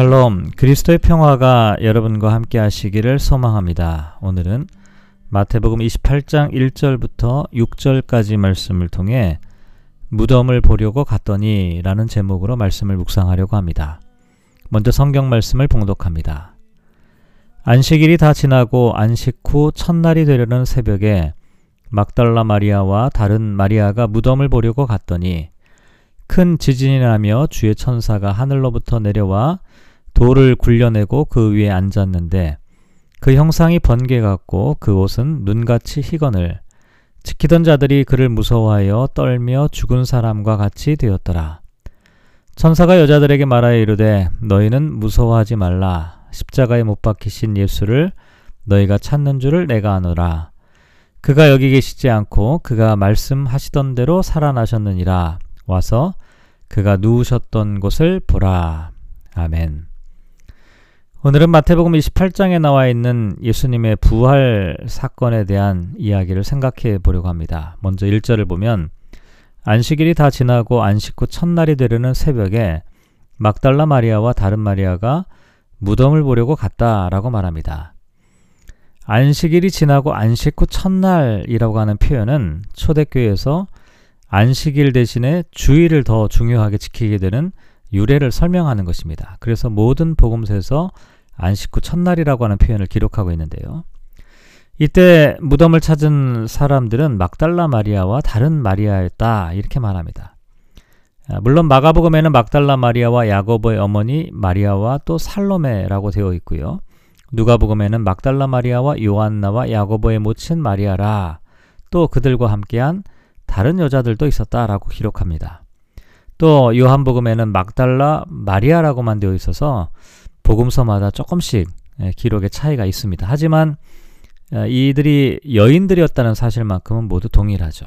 샬롬, 그리스도의 평화가 여러분과 함께 하시기를 소망합니다. 오늘은 마태복음 28장 1절부터 6절까지 말씀을 통해 무덤을 보려고 갔더니 라는 제목으로 말씀을 묵상하려고 합니다. 먼저 성경 말씀을 봉독합니다. 안식일이 다 지나고 안식 후 첫날이 되려는 새벽에 막달라 마리아와 다른 마리아가 무덤을 보려고 갔더니 큰 지진이 나며 주의 천사가 하늘로부터 내려와 돌을 굴려내고 그 위에 앉았는데 그 형상이 번개 같고 그 옷은 눈같이 희건을 지키던 자들이 그를 무서워하여 떨며 죽은 사람과 같이 되었더라. 천사가 여자들에게 말하여 이르되 너희는 무서워하지 말라 십자가에 못 박히신 예수를 너희가 찾는 줄을 내가 아노라. 그가 여기 계시지 않고 그가 말씀하시던 대로 살아나셨느니라. 와서 그가 누우셨던 곳을 보라. 아멘. 오늘은 마태복음 28장에 나와 있는 예수님의 부활 사건에 대한 이야기를 생각해 보려고 합니다. 먼저 1절을 보면 안식일이 다 지나고 안식 후 첫날이 되려는 새벽에 막달라 마리아와 다른 마리아가 무덤을 보려고 갔다라고 말합니다. 안식일이 지나고 안식 후 첫날이라고 하는 표현은 초대교회에서 안식일 대신에 주일을 더 중요하게 지키게 되는 유래를 설명하는 것입니다. 그래서 모든 복음서에서 안식 후 첫날이라고 하는 표현을 기록하고 있는데요. 이때 무덤을 찾은 사람들은 막달라 마리아와 다른 마리아였다 이렇게 말합니다. 아, 물론 마가복음에는 막달라 마리아와 야고보의 어머니 마리아와 또 살로메라고 되어 있고요. 누가복음에는 막달라 마리아와 요한나와 야고보의 모친 마리아라 또 그들과 함께한 다른 여자들도 있었다라고 기록합니다. 또 요한복음에는 막달라 마리아라고만 되어 있어서 복음서마다 조금씩 예, 기록의 차이가 있습니다. 하지만 어, 이들이 여인들이었다는 사실만큼은 모두 동일하죠.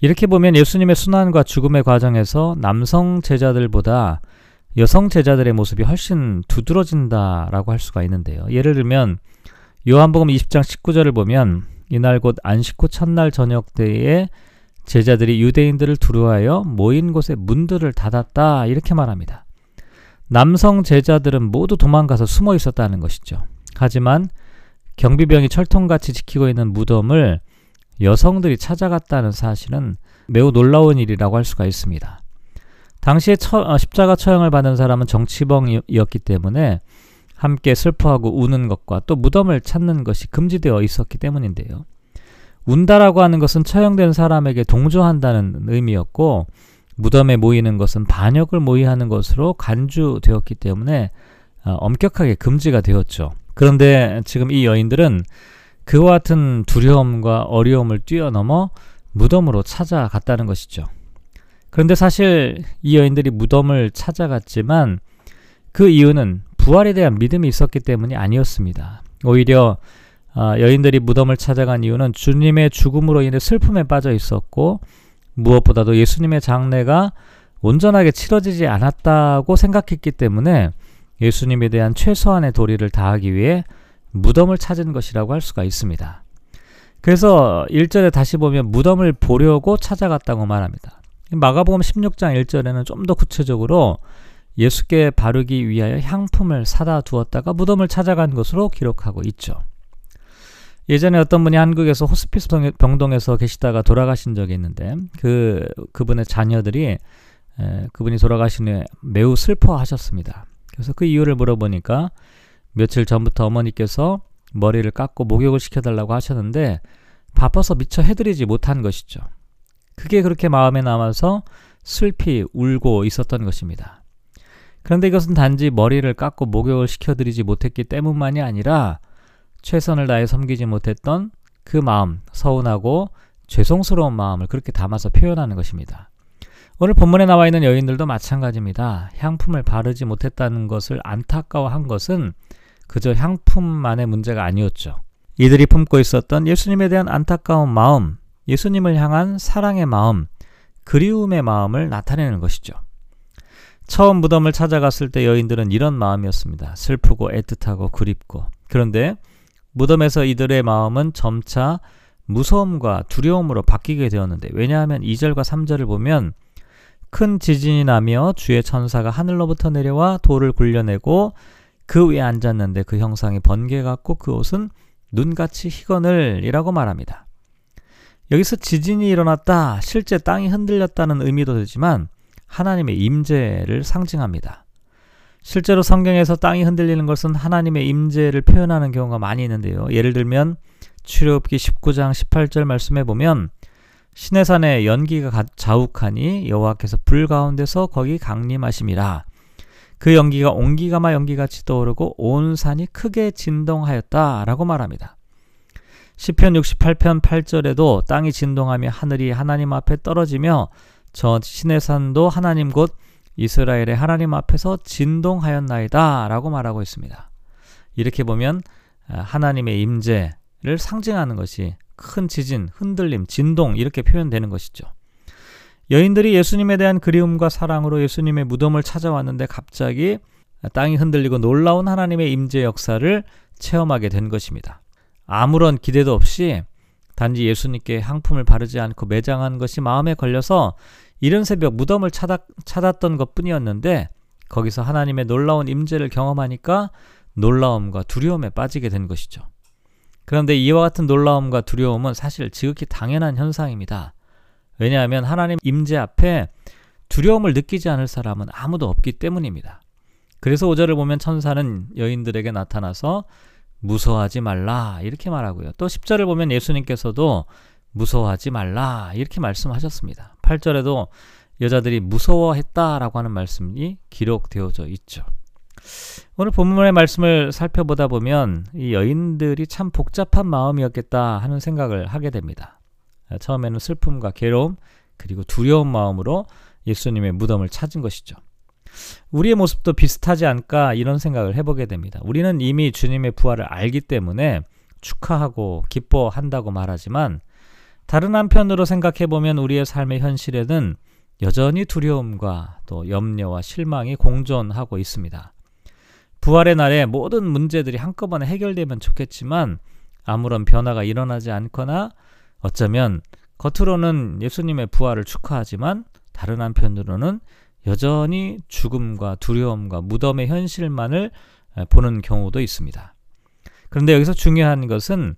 이렇게 보면 예수님의 순환과 죽음의 과정에서 남성 제자들보다 여성 제자들의 모습이 훨씬 두드러진다라고 할 수가 있는데요. 예를 들면 요한복음 20장 19절을 보면 이날 곧 안식 후 첫날 저녁 때에 제자들이 유대인들을 두루하여 모인 곳에 문들을 닫았다 이렇게 말합니다. 남성 제자들은 모두 도망가서 숨어 있었다는 것이죠. 하지만 경비병이 철통같이 지키고 있는 무덤을 여성들이 찾아갔다는 사실은 매우 놀라운 일이라고 할 수가 있습니다. 당시에 처, 어, 십자가 처형을 받은 사람은 정치범이었기 때문에 함께 슬퍼하고 우는 것과 또 무덤을 찾는 것이 금지되어 있었기 때문인데요. 운다라고 하는 것은 처형된 사람에게 동조한다는 의미였고 무덤에 모이는 것은 반역을 모의하는 것으로 간주되었기 때문에 어, 엄격하게 금지가 되었죠. 그런데 지금 이 여인들은 그와 같은 두려움과 어려움을 뛰어넘어 무덤으로 찾아갔다는 것이죠. 그런데 사실 이 여인들이 무덤을 찾아갔지만 그 이유는 부활에 대한 믿음이 있었기 때문이 아니었습니다. 오히려 아, 여인들이 무덤을 찾아간 이유는 주님의 죽음으로 인해 슬픔에 빠져 있었고 무엇보다도 예수님의 장례가 온전하게 치러지지 않았다고 생각했기 때문에 예수님에 대한 최소한의 도리를 다하기 위해 무덤을 찾은 것이라고 할 수가 있습니다. 그래서 1절에 다시 보면 무덤을 보려고 찾아갔다고 말합니다. 마가복음 16장 1절에는 좀 더 구체적으로 예수께 바르기 위하여 향품을 사다 두었다가 무덤을 찾아간 것으로 기록하고 있죠. 예전에 어떤 분이 한국에서 호스피스 병동에서 계시다가 돌아가신 적이 있는데 그 그분의 자녀들이 에, 그분이 돌아가신 후에 매우 슬퍼하셨습니다. 그래서 그 이유를 물어보니까 며칠 전부터 어머니께서 머리를 깎고 목욕을 시켜달라고 하셨는데 바빠서 미처 해드리지 못한 것이죠. 그게 그렇게 마음에 남아서 슬피 울고 있었던 것입니다. 그런데 이것은 단지 머리를 깎고 목욕을 시켜드리지 못했기 때문만이 아니라 최선을 다해 섬기지 못했던 그 마음, 서운하고 죄송스러운 마음을 그렇게 담아서 표현하는 것입니다. 오늘 본문에 나와 있는 여인들도 마찬가지입니다. 향품을 바르지 못했다는 것을 안타까워한 것은 그저 향품만의 문제가 아니었죠. 이들이 품고 있었던 예수님에 대한 안타까운 마음, 예수님을 향한 사랑의 마음, 그리움의 마음을 나타내는 것이죠. 처음 무덤을 찾아갔을 때 여인들은 이런 마음이었습니다. 슬프고 애틋하고 그립고. 그런데 무덤에서 이들의 마음은 점차 무서움과 두려움으로 바뀌게 되었는데 왜냐하면 2절과 3절을 보면 큰 지진이 나며 주의 천사가 하늘로부터 내려와 돌을 굴려내고 그 위에 앉았는데 그 형상이 번개 같고 그 옷은 눈같이 희건을이라고 말합니다. 여기서 지진이 일어났다, 실제 땅이 흔들렸다는 의미도 되지만 하나님의 임재를 상징합니다. 실제로 성경에서 땅이 흔들리는 것은 하나님의 임재를 표현하는 경우가 많이 있는데요. 예를 들면 출애굽기 19장 18절 말씀에 보면 시내산에 연기가 자욱하니 여호와께서 불 가운데서 거기 강림하심이라. 그 연기가 옹기가마 연기같이 떠오르고 온 산이 크게 진동하였다라고 말합니다. 시편 68편 8절에도 땅이 진동하며 하늘이 하나님 앞에 떨어지며 저 시내산도 하나님 곧 이스라엘의 하나님 앞에서 진동하였나이다 라고 말하고 있습니다. 이렇게 보면 아, 하나님의 임재를 상징하는 것이 큰 지진, 흔들림, 진동 이렇게 표현되는 것이죠. 여인들이 예수님에 대한 그리움과 사랑으로 예수님의 무덤을 찾아왔는데 갑자기 땅이 흔들리고 놀라운 하나님의 임재 역사를 체험하게 된 것입니다. 아무런 기대도 없이 단지 예수님께 향품을 바르지 않고 매장한 것이 마음에 걸려서 이른 새벽 무덤을 찾아, 찾았던 것 뿐이었는데 거기서 하나님의 놀라운 임재를 경험하니까 놀라움과 두려움에 빠지게 된 것이죠. 그런데 이와 같은 놀라움과 두려움은 사실 지극히 당연한 현상입니다. 왜냐하면 하나님 임재 앞에 두려움을 느끼지 않을 사람은 아무도 없기 때문입니다. 그래서 5절을 보면 천사는 여인들에게 나타나서 무서워하지 말라 이렇게 말하고요. 또 10절을 보면 예수님께서도 무서워하지 말라 이렇게 말씀하셨습니다. 8절에도 여자들이 무서워했다라고 하는 말씀이 기록되어져 있죠. 오늘 본문의 말씀을 살펴보다 보면 이 여인들이 참 복잡한 마음이었겠다 하는 생각을 하게 됩니다. 처음에는 슬픔과 괴로움 그리고 두려운 마음으로 예수님의 무덤을 찾은 것이죠. 우리의 모습도 비슷하지 않을까 이런 생각을 해보게 됩니다. 우리는 이미 주님의 부활을 알기 때문에 축하하고 기뻐한다고 말하지만 다른 한편으로 생각해 보면 우리의 삶의 현실에는 여전히 두려움과 또 염려와 실망이 공존하고 있습니다. 부활의 날에 모든 문제들이 한꺼번에 해결되면 좋겠지만 아무런 변화가 일어나지 않거나 어쩌면 겉으로는 예수님의 부활을 축하하지만 다른 한편으로는 여전히 죽음과 두려움과 무덤의 현실만을 보는 경우도 있습니다. 그런데 여기서 중요한 것은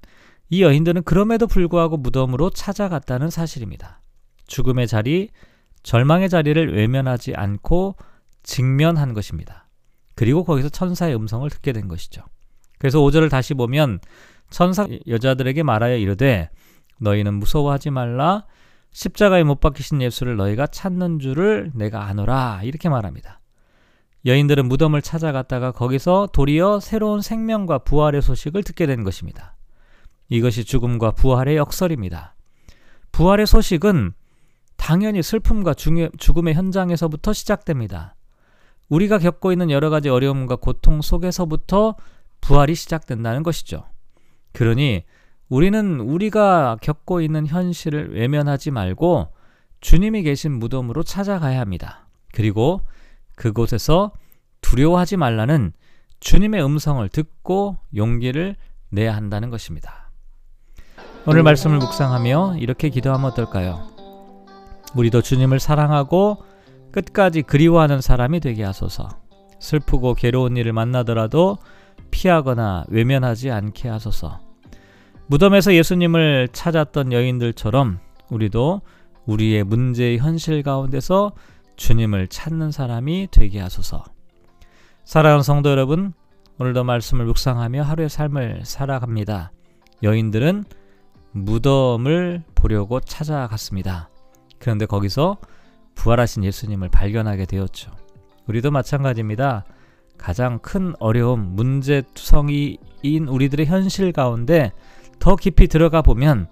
이 여인들은 그럼에도 불구하고 무덤으로 찾아갔다는 사실입니다. 죽음의 자리, 절망의 자리를 외면하지 않고 직면한 것입니다. 그리고 거기서 천사의 음성을 듣게 된 것이죠. 그래서 5절을 다시 보면 천사 여자들에게 말하여 이르되 너희는 무서워하지 말라 십자가에 못 박히신 예수를 너희가 찾는 줄을 내가 아노라 이렇게 말합니다. 여인들은 무덤을 찾아갔다가 거기서 도리어 새로운 생명과 부활의 소식을 듣게 된 것입니다. 이것이 죽음과 부활의 역설입니다. 부활의 소식은 당연히 슬픔과 죽음의 현장에서부터 시작됩니다. 우리가 겪고 있는 여러 가지 어려움과 고통 속에서부터 부활이 시작된다는 것이죠. 그러니 우리는 우리가 겪고 있는 현실을 외면하지 말고 주님이 계신 무덤으로 찾아가야 합니다. 그리고 그곳에서 두려워하지 말라는 주님의 음성을 듣고 용기를 내야 한다는 것입니다. 오늘 말씀을 묵상하며 이렇게 기도하면 어떨까요? 우리도 주님을 사랑하고 끝까지 그리워하는 사람이 되게 하소서. 슬프고 괴로운 일을 만나더라도 피하거나 외면하지 않게 하소서. 무덤에서 예수님을 찾았던 여인들처럼 우리도 우리의 문제의 현실 가운데서 주님을 찾는 사람이 되게 하소서. 사랑하는 성도 여러분, 오늘도 말씀을 묵상하며 하루의 삶을 살아갑니다. 여인들은 무덤을 보려고 찾아갔습니다. 그런데 거기서 부활하신 예수님을 발견하게 되었죠. 우리도 마찬가지입니다. 가장 큰 어려움, 문제투성이인 우리들의 현실 가운데 더 깊이 들어가 보면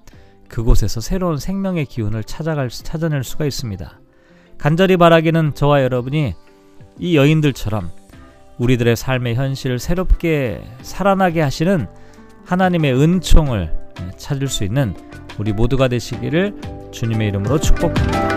그곳에서 새로운 생명의 기운을 찾아갈 찾아낼 수가 있습니다. 간절히 바라기는 저와 여러분이 이 여인들처럼 우리들의 삶의 현실을 새롭게 살아나게 하시는 하나님의 은총을 찾을 수 있는 우리 모두가 되시기를 주님의 이름으로 축복합니다.